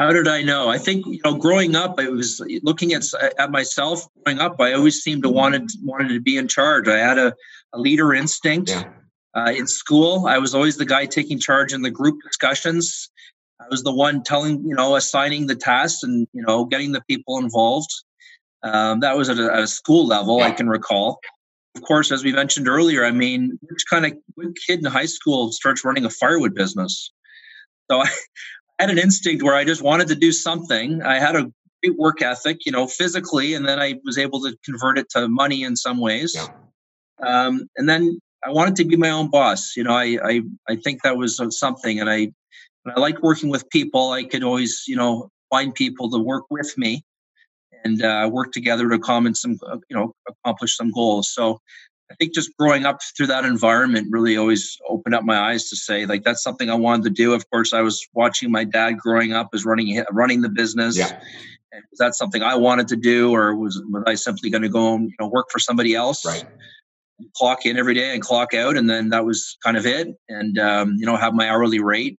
How did I know? I think you know, growing up, I was looking at at myself. Growing up, I always seemed to wanted wanted to be in charge. I had a, a leader instinct. Yeah. Uh, in school, I was always the guy taking charge in the group discussions. I was the one telling, you know, assigning the tasks and, you know, getting the people involved. Um, that was at a, at a school level, yeah. I can recall. Of course, as we mentioned earlier, I mean, which kind of kid in high school starts running a firewood business? So I had an instinct where I just wanted to do something. I had a great work ethic, you know, physically, and then I was able to convert it to money in some ways. Yeah. Um, and then I wanted to be my own boss. You know, I I, I think that was something, and I I like working with people. I could always you know find people to work with me, and uh, work together to common some uh, you know accomplish some goals. So I think just growing up through that environment really always opened up my eyes to say like that's something I wanted to do. Of course, I was watching my dad growing up as running running the business. Yeah. And was that something I wanted to do, or was was I simply going to go and you know work for somebody else? Right. Clock in every day and clock out, and then that was kind of it. And um, you know have my hourly rate.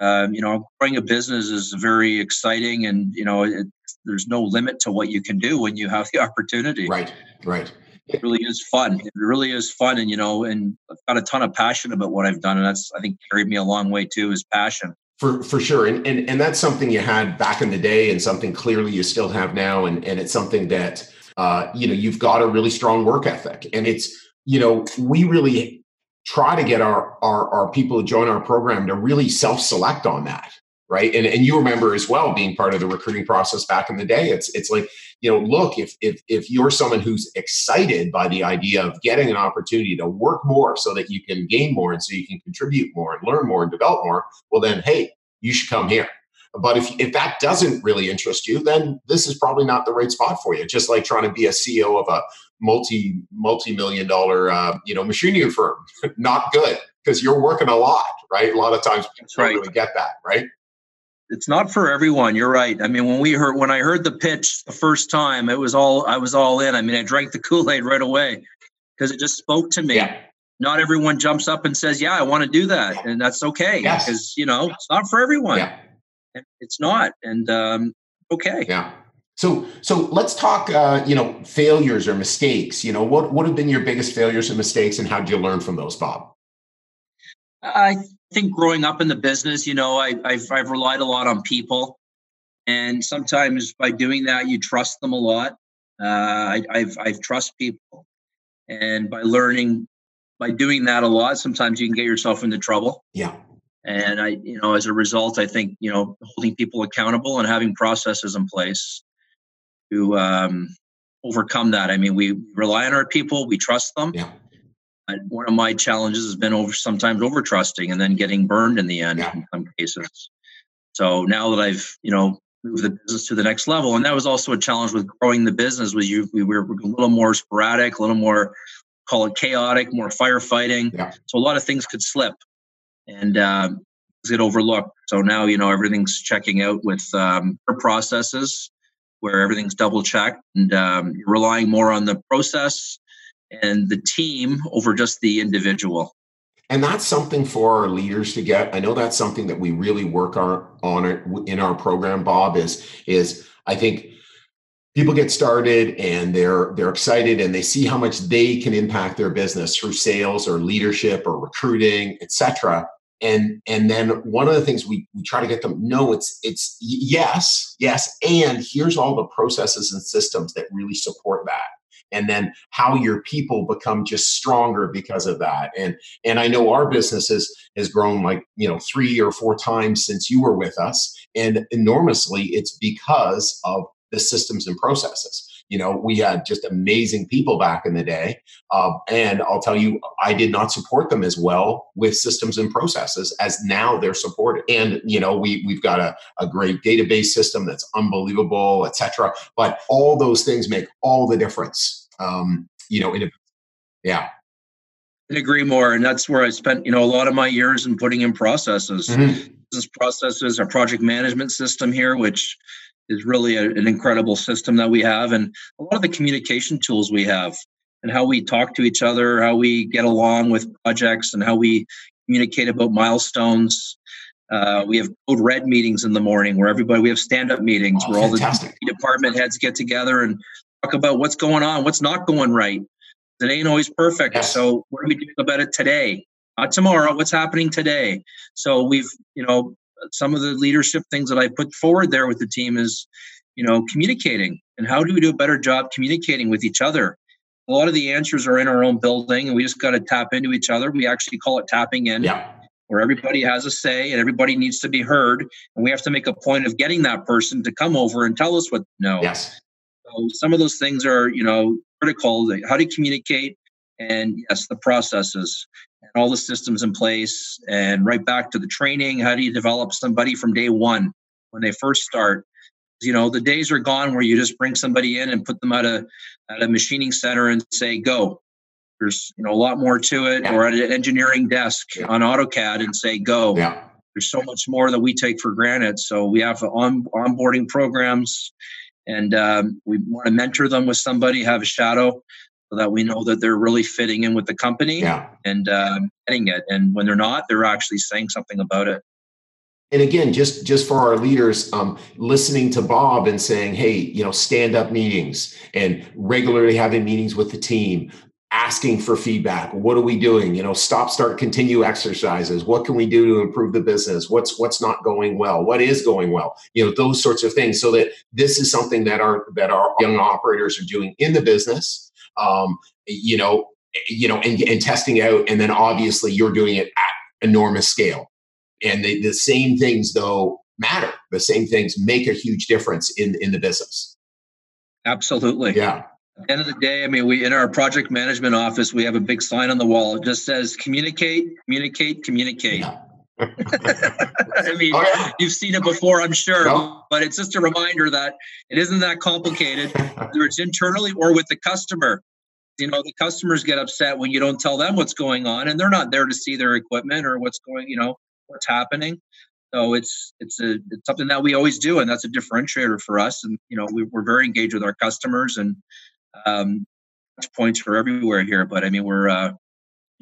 Um, you know, growing a business is very exciting, and you know it, there's no limit to what you can do when you have the opportunity. Right. Right it really is fun. It really is fun, and you know, and I've got a ton of passion about what I've done, and that's I think carried me a long way too. Is passion for for sure, and and and that's something you had back in the day, and something clearly you still have now, and and it's something that uh, you know you've got a really strong work ethic, and it's you know we really try to get our our, our people to join our program to really self select on that right? And and you remember as well being part of the recruiting process back in the day. It's it's like you know look if if if you're someone who's excited by the idea of getting an opportunity to work more so that you can gain more and so you can contribute more and learn more and develop more well then hey you should come here. But if, if that doesn't really interest you then this is probably not the right spot for you. Just like trying to be a ceo of a multi multi million dollar uh, you know machinery firm not good because you're working a lot right? A lot of times people don't right. really get that right it's not for everyone. You're right. I mean, when we heard when I heard the pitch the first time, it was all I was all in. I mean, I drank the Kool Aid right away because it just spoke to me. Yeah. Not everyone jumps up and says, "Yeah, I want to do that," and that's okay because yes. you know it's not for everyone. Yeah. It's not, and um, okay. Yeah. So, so let's talk. Uh, you know, failures or mistakes. You know, what what have been your biggest failures and mistakes, and how did you learn from those, Bob? I think growing up in the business, you know, I, have I've relied a lot on people, and sometimes by doing that, you trust them a lot. Uh, I, I've I've trust people, and by learning, by doing that a lot, sometimes you can get yourself into trouble. Yeah. And I, you know, as a result, I think you know, holding people accountable and having processes in place to um, overcome that. I mean, we rely on our people, we trust them. Yeah one of my challenges has been over sometimes over trusting and then getting burned in the end yeah. in some cases. So now that I've you know moved the business to the next level, and that was also a challenge with growing the business. Was you we were a little more sporadic, a little more call it chaotic, more firefighting. Yeah. So a lot of things could slip and uh, get overlooked. So now you know everything's checking out with um, processes where everything's double checked and um, you're relying more on the process and the team over just the individual. And that's something for our leaders to get. I know that's something that we really work our, on it in our program, Bob, is, is I think people get started and they're they're excited and they see how much they can impact their business through sales or leadership or recruiting etc and and then one of the things we, we try to get them no it's it's yes yes and here's all the processes and systems that really support that and then how your people become just stronger because of that. And and i know our business has has grown like you know three or four times since you were with us and enormously it's because of the systems and processes you know we had just amazing people back in the day uh, and i'll tell you i did not support them as well with systems and processes as now they're supported and you know we, we've got a, a great database system that's unbelievable etc but all those things make all the difference um, you know, in a, yeah. I agree more. And that's where I spent, you know, a lot of my years in putting in processes. Mm-hmm. Business processes, our project management system here, which is really a, an incredible system that we have, and a lot of the communication tools we have, and how we talk to each other, how we get along with projects, and how we communicate about milestones. Uh, we have code red meetings in the morning where everybody we have stand up meetings oh, where all fantastic. the department heads get together and talk about what's going on, what's not going right. It ain't always perfect. Yes. So what are we doing about it today? Not tomorrow. What's happening today? So we've, you know, some of the leadership things that I put forward there with the team is, you know, communicating and how do we do a better job communicating with each other? A lot of the answers are in our own building, and we just got to tap into each other. We actually call it tapping in. Yeah where everybody has a say and everybody needs to be heard. And we have to make a point of getting that person to come over and tell us what know. Yes. So some of those things are, you know, critical. How to communicate? And yes, the processes and all the systems in place. And right back to the training. How do you develop somebody from day one when they first start? You know, the days are gone where you just bring somebody in and put them at a at a machining center and say go. There's you know a lot more to it, Yeah. or at an engineering desk Yeah. on AutoCAD and say go. Yeah. There's so much more that we take for granted. So we have on onboarding programs, and um, we want to mentor them with somebody, have a shadow, so that we know that they're really fitting in with the company Yeah. and um, getting it. And when they're not, they're actually saying something about it. And again, just just for our leaders, um, listening to Bob and saying, "Hey, you know, stand up meetings and regularly having meetings with the team, asking for feedback. What are we doing? You know, stop, start, continue exercises. What can we do to improve the business? What's what's not going well? What is going well? You know, those sorts of things. So that this is something that our that our young operators are doing in the business. Um, you know, you know, and, and testing out, and then obviously you're doing it at enormous scale and they, the same things though matter the same things make a huge difference in in the business Absolutely. yeah At the end of the day, I mean, we in our project management office, we have a big sign on the wall. It just says communicate, communicate, communicate. Yeah. I mean, you've seen it before, I'm sure, No. but it's just a reminder that it isn't that complicated, whether it's internally or with the customer. You know, the customers get upset when you don't tell them what's going on, and they're not there to see their equipment or what's going, you know, what's happening. So it's it's a it's something that we always do, and that's a differentiator for us. And you know, we, we're very engaged with our customers, and um, points for everywhere here. But I mean, we're uh,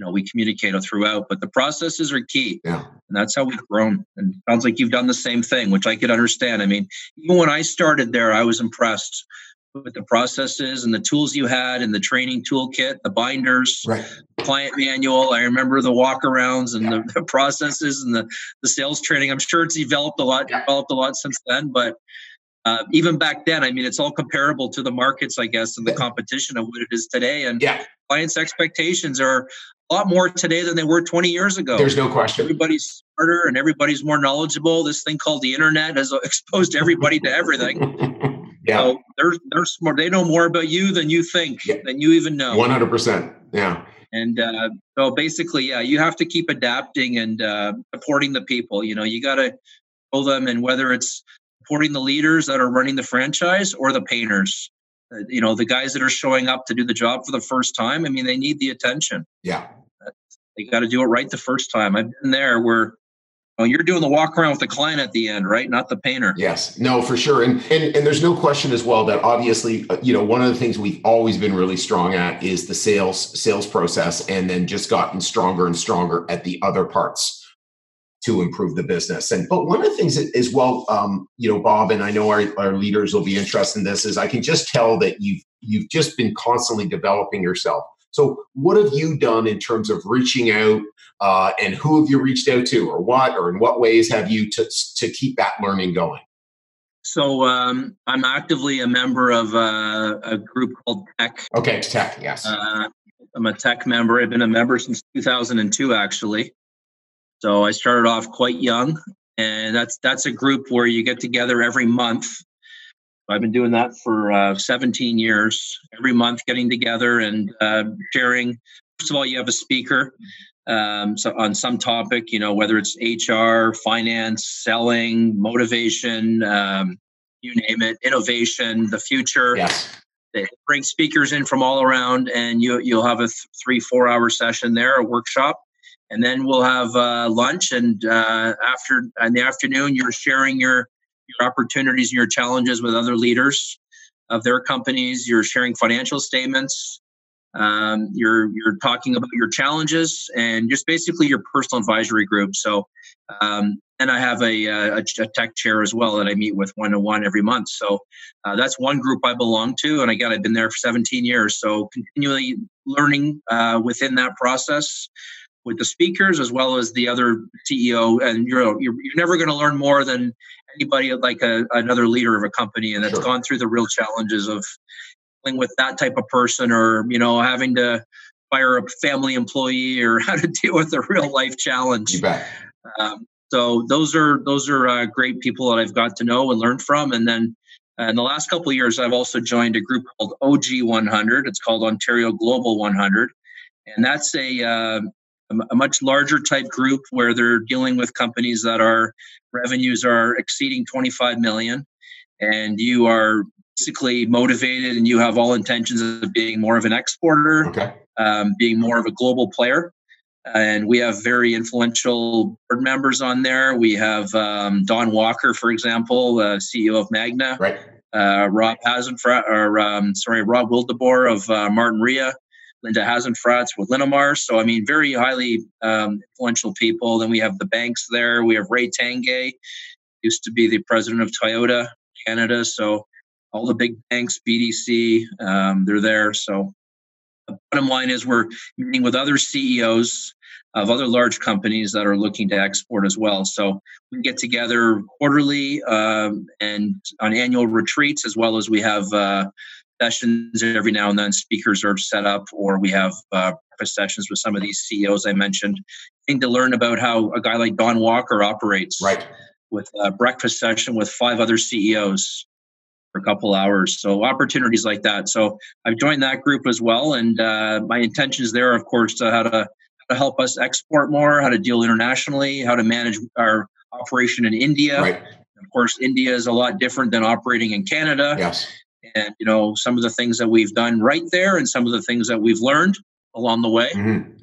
you know we communicate throughout, but the processes are key yeah and that's how we've grown. And it sounds like you've done the same thing, which I could understand. I mean, even when I started there, I was impressed with the processes and the tools you had and the training toolkit, the binders, right client manual. I remember the walkarounds and the, the processes and the, the sales training. I'm sure it's developed a lot, Yeah. developed a lot since then, but uh, even back then, I mean, it's all comparable to the markets, I guess, and the competition of what it is today. And yeah clients' expectations are a lot more today than they were 20 years ago there's no question everybody's smarter and everybody's more knowledgeable. This thing called the internet has exposed everybody to everything. yeah So they're they're smart. They know more about you than you think, Yeah. than you even know. 100% yeah And uh, so basically, yeah, you have to keep adapting and uh, supporting the people. You know, you got to show them, and whether it's supporting the leaders that are running the franchise or the painters. Uh, you know, the guys that are showing up to do the job for the first time. I mean, they need the attention. yeah They got to do it right the first time. I've been there where oh, you're doing the walk around with the client at the end, right? Not the painter. Yes, no, for sure, and and and there's no question as well that obviously, uh, you know, one of the things we've always been really strong at is the sales sales process, and then just gotten stronger and stronger at the other parts to improve the business. And but one of the things as well, um, you know, Bob, and I know our, our leaders will be interested in this, is I can just tell that you've you've just been constantly developing yourself. So, what have you done in terms of reaching out, uh, and who have you reached out to, or what, or in what ways have you to to keep that learning going? So um, I'm actively a member of uh, a group called TEC. Okay, TEC, yes. Uh, I'm a TEC member. I've been a member since 2002, actually. So I started off quite young, and that's that's a group where you get together every month. I've been doing that for uh, 17 years. Every month, getting together and uh, sharing. First of all, you have a speaker um, so on some topic, you know, whether it's HR, finance, selling, motivation, um, you name it, innovation, the future yes. they bring speakers in from all around and you you'll have a th- three four hour session there a workshop and then we'll have uh, lunch and uh, after in the afternoon you're sharing your your opportunities and your challenges with other leaders of their companies. You're sharing financial statements. Um, you're you're talking about your challenges and just basically your personal advisory group. So um, and I have a, a, a TEC chair as well that I meet with one to one every month. So uh, that's one group I belong to, and again, I've been there for 17 years. So continually learning uh, within that process with the speakers as well as the other CEO. And you're you're, you're never going to learn more than anybody like a, another leader of a company, and that's Sure. gone through the real challenges of dealing with that type of person, or you know, having to fire a family employee, or how to deal with a real life challenge. Um, so those are those are uh, great people that I've got to know and learn from. And then uh, in the last couple of years, I've also joined a group called OG 100. It's called Ontario Global 100, and that's a uh, a much larger type group where they're dealing with companies that are revenues are exceeding 25 million. and you are basically motivated and you have all intentions of being more of an exporter, Okay. um, being more of a global player. And we have very influential board members on there. We have um, Don Walker, for example, uh, CEO of Magna, Right. uh, Rob Hasenfratz, or um, sorry, Rob Wildeboer of uh, Martinrea, Linda Hasenfratz with Linamar. So, I mean, very highly um, influential people. Then we have the banks there. We have Ray Tanguay, used to be the president of Toyota Canada. So, all the big banks, BDC, um, they're there. So, the bottom line is we're meeting with other CEOs of other large companies that are looking to export as well. So we get together quarterly um, and on annual retreats, as well as we have uh, sessions every now and then. Speakers are set up, or we have uh, breakfast sessions with some of these CEOs I mentioned. Thing to learn about how a guy like Don Walker operates. Right. With a breakfast session with five other CEOs for a couple hours. So opportunities like that. So I've joined that group as well, and uh, my intentions there, of course, to how to how to help us export more, how to deal internationally, how to manage our operation in India. Right. Of course, India is a lot different than operating in Canada, Yes. And you know some of the things that we've done right there, and some of the things that we've learned along the way. Mhm.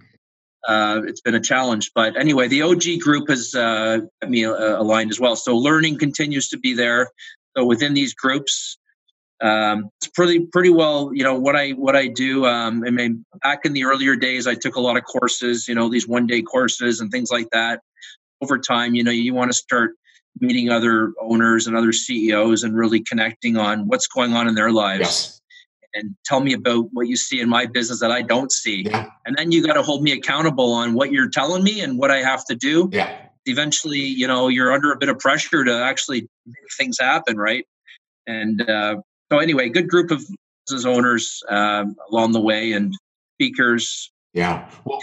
Uh, it's been a challenge, but anyway, the OG group has uh, me uh, aligned as well. So learning continues to be there. So within these groups, um, it's pretty pretty well. You know what I what I do. Um, I mean, back in the earlier days, I took a lot of courses. You know, these one day courses and things like that. Over time, you know, you want to start meeting other owners and other CEOs and really connecting on what's going on in their lives Yes. and tell me about what you see in my business that I don't see. Yeah. And then you got to hold me accountable on what you're telling me and what I have to do. Yeah. Eventually, you know, you're under a bit of pressure to actually make things happen, right? And uh, so, anyway, good group of business owners um, along the way and speakers Yeah. Well.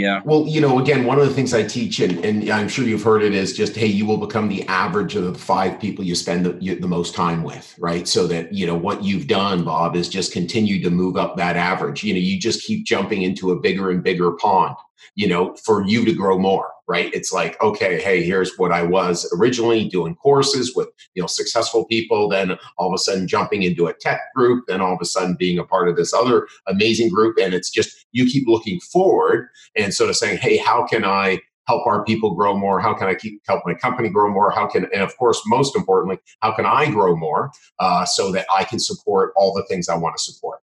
Yeah. Well, you know, again, one of the things I teach, and, and I'm sure you've heard it, is just, hey, you will become the average of the five people you spend the, you, the most time with, right? So that, you know, what you've done, Bob, is just continue to move up that average. You know, you just keep jumping into a bigger and bigger pond, you know, for you to grow more, right? It's like, okay, hey, here's what I was originally doing courses with, you know, successful people, then all of a sudden jumping into a TEC group, then all of a sudden being a part of this other amazing group. And it's just, you keep looking forward and sort of saying, hey, how can I help our people grow more? How can I keep help my company grow more? How can, and of course, most importantly, how can I grow more uh, so that I can support all the things I want to support?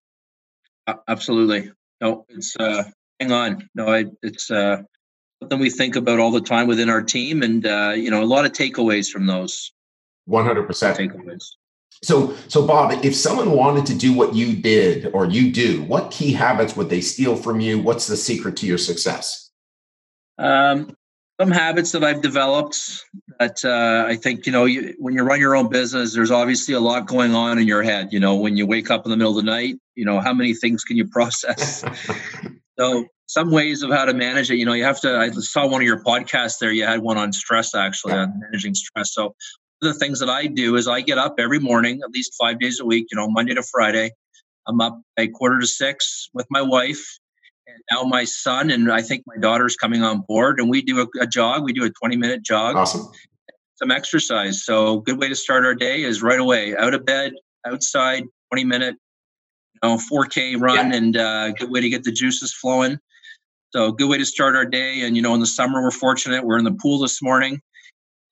Absolutely. No, it's uh, hang on. No, I, it's uh, something we think about all the time within our team, and uh, you know, a lot of takeaways from those One hundred percent. takeaways. So, so Bob, if someone wanted to do what you did or you do, what key habits would they steal from you? What's the secret to your success? Um, some habits that I've developed that uh, I think you know you, when you run your own business, there's obviously a lot going on in your head. You know, when you wake up in the middle of the night, you know how many things can you process. so some ways of how to manage it. You know, you have to. I saw one of your podcasts there. You had one on stress actually on managing stress. So one of the things that I do is I get up every morning, at least five days a week. You know, Monday to Friday. I'm up at quarter to six with my wife and now my son and I think my daughter's coming on board, and we do a, a jog. We do a 20 minute jog, awesome. some exercise. So, good way to start our day is right away out of bed, outside, 20 minute, know, 4K run, and uh, good way to get the juices flowing. So, good way to start our day. And you know, in the summer, we're fortunate. We're in the pool this morning.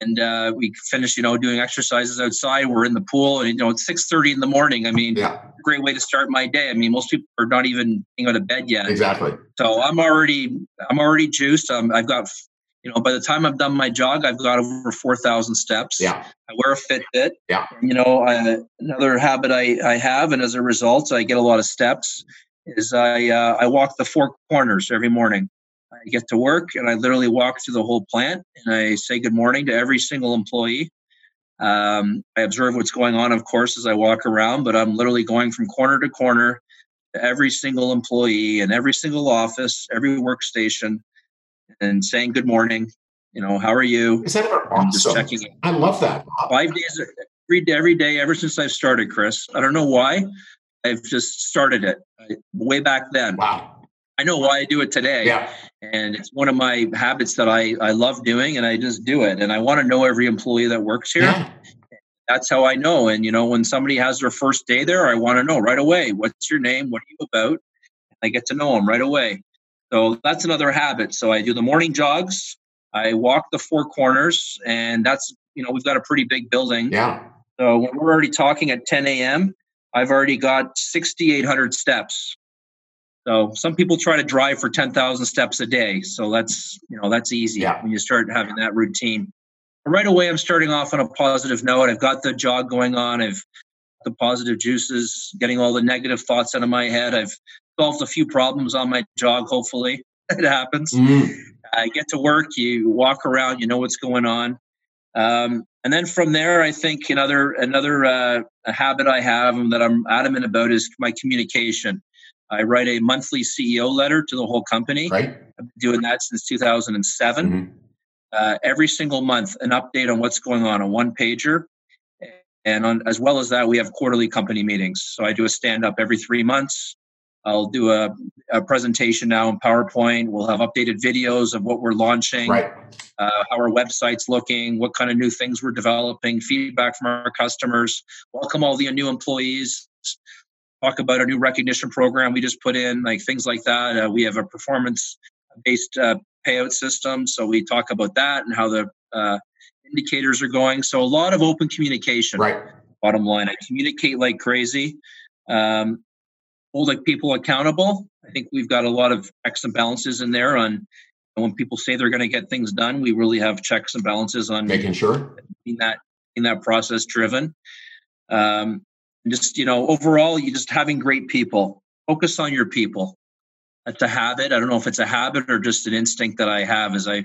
And uh, we finished, you know, doing exercises outside. We're in the pool, and you know, it's six thirty in the morning. I mean, Yeah, great way to start my day. I mean, most people are not even out of bed yet. exactly. So I'm already I'm already juiced. Um, I've got you know by the time I've done my jog, I've got over four thousand steps. Yeah, I wear a Fitbit. Yeah. You know, uh, another habit I I have, and as a result, I get a lot of steps. Is I uh, I walk the four corners every morning. I get to work and I literally walk through the whole plant and I say good morning to every single employee. Um, I observe what's going on, of course, as I walk around, but I'm literally going from corner to corner to every single employee and every single office, every workstation, and saying good morning. You know, how are you? is that ever And just checking in. I love that. Five days every day, every day, ever since I've started, Chris. I don't know why. I've just started it I, way back then. Wow. I know why I do it today. Yeah, And it's one of my habits that I, I love doing and I just do it. And I want to know every employee that works here. yeah, that's how I know. And you know, when somebody has their first day there, I want to know right away what's your name, what are you about. I get to know them right away. So that's another habit. So I do the morning jogs. I walk the four corners, and that's you know we've got a pretty big building. Yeah. So when we're already talking at 10 a.m., I've already got 6,800 steps. So some people try to drive for 10,000 steps a day. So that's you know that's easy Yeah. when you start having that routine. Right away, I'm starting off on a positive note. I've got the jog going on. I've the positive juices, getting all the negative thoughts out of my head. I've solved a few problems on my jog. Hopefully, it happens. Mm. I get to work, you walk around, you know what's going on. Um, and then from there, I think another another uh, a habit I have and that I'm adamant about is my communication. I write a monthly CEO letter to the whole company. Right. I've been doing that since 2007. Mhm. Uh, every single month, an update on what's going on, a one pager. And on, as well as that, we have quarterly company meetings. So I do a stand up every three months. I'll do a, a presentation now in PowerPoint. We'll have updated videos of what we're launching, Right. uh, how our website's looking, what kind of new things we're developing, feedback from our customers, welcome all the new employees, talk about our new recognition program we just put in, like things like that. Uh, we have a performance based uh, payout system. So we talk about that and how the uh, indicators are going. So a lot of open communication. Right. Bottom line, I communicate like crazy. Um, hold like people accountable. I think we've got a lot of checks and balances in there on when people say they're going to get things done. We really have checks and balances on Making sure. in that in that process driven. Um, just you know, overall, you just having great people. Focus on your people. That's a habit. I don't know if it's a habit or just an instinct that I have. Is I,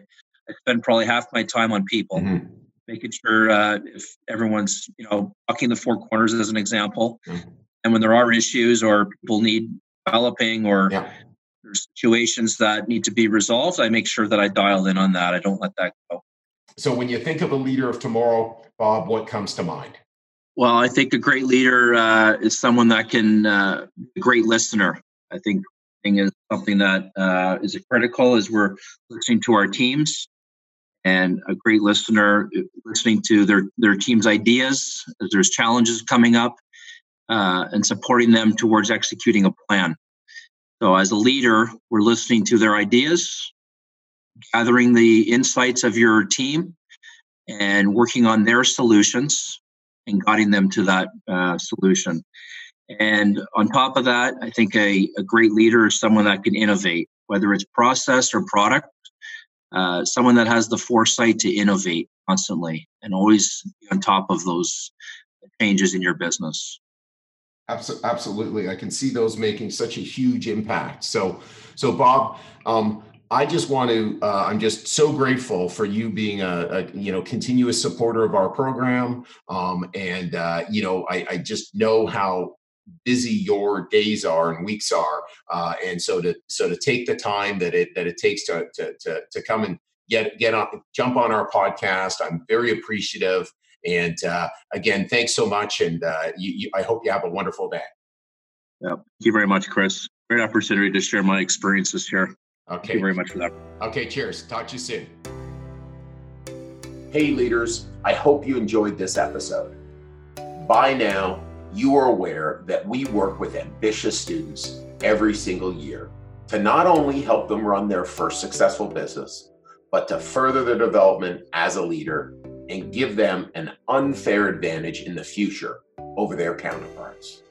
I spend probably half my time on people, Mhm. making sure uh, if everyone's you know walking the four corners as an example, Mhm. And when there are issues or people need developing or Yeah. there's situations that need to be resolved, I make sure that I dial in on that. I don't let that go. So when you think of a leader of tomorrow, Bob, what comes to mind? Well, I think a great leader uh, is someone that can, uh, a great listener. I think is something that uh, is critical as we're listening to our teams, and a great listener listening to their their team's ideas as there's challenges coming up, uh, and supporting them towards executing a plan. So, as a leader, we're listening to their ideas, gathering the insights of your team, and working on their solutions and guiding them to that uh, solution. And on top of that, I think a, a great leader is someone that can innovate, whether it's process or product, uh, someone that has the foresight to innovate constantly and always be on top of those changes in your business. Abso- Absolutely, I can see those making such a huge impact. So, so Bob, um, I just want to. Uh, I'm just so grateful for you being a, a you know continuous supporter of our program, um, and uh, you know I, I just know how busy your days are and weeks are, uh, and so to so to take the time that it that it takes to to to, to come and get get on jump on our podcast. I'm very appreciative. And uh, again, thanks so much. And uh, you, you, I hope you have a wonderful day. Yeah. Thank you very much, Chris. Great opportunity to share my experiences here. Thank Okay. you very much for that. Okay, cheers. Talk to you soon. Hey, leaders, I hope you enjoyed this episode. By now, you are aware that we work with ambitious students every single year to not only help them run their first successful business, but to further their development as a leader and give them an unfair advantage in the future over their counterparts.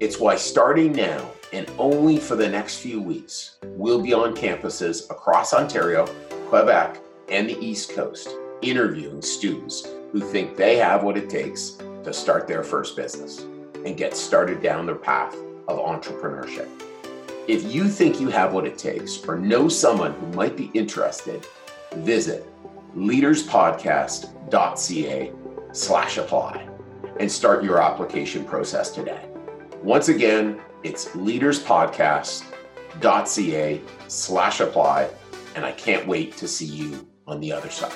It's why starting now and only for the next few weeks, we'll be on campuses across Ontario, Quebec, and the East Coast interviewing students who think they have what it takes to start their first business and get started down their path of entrepreneurship. If you think you have what it takes or know someone who might be interested, visit leaderspodcast.ca slash apply and start your application process today. Once again, it's leaderspodcast.ca slash apply, and I can't wait to see you on the other side.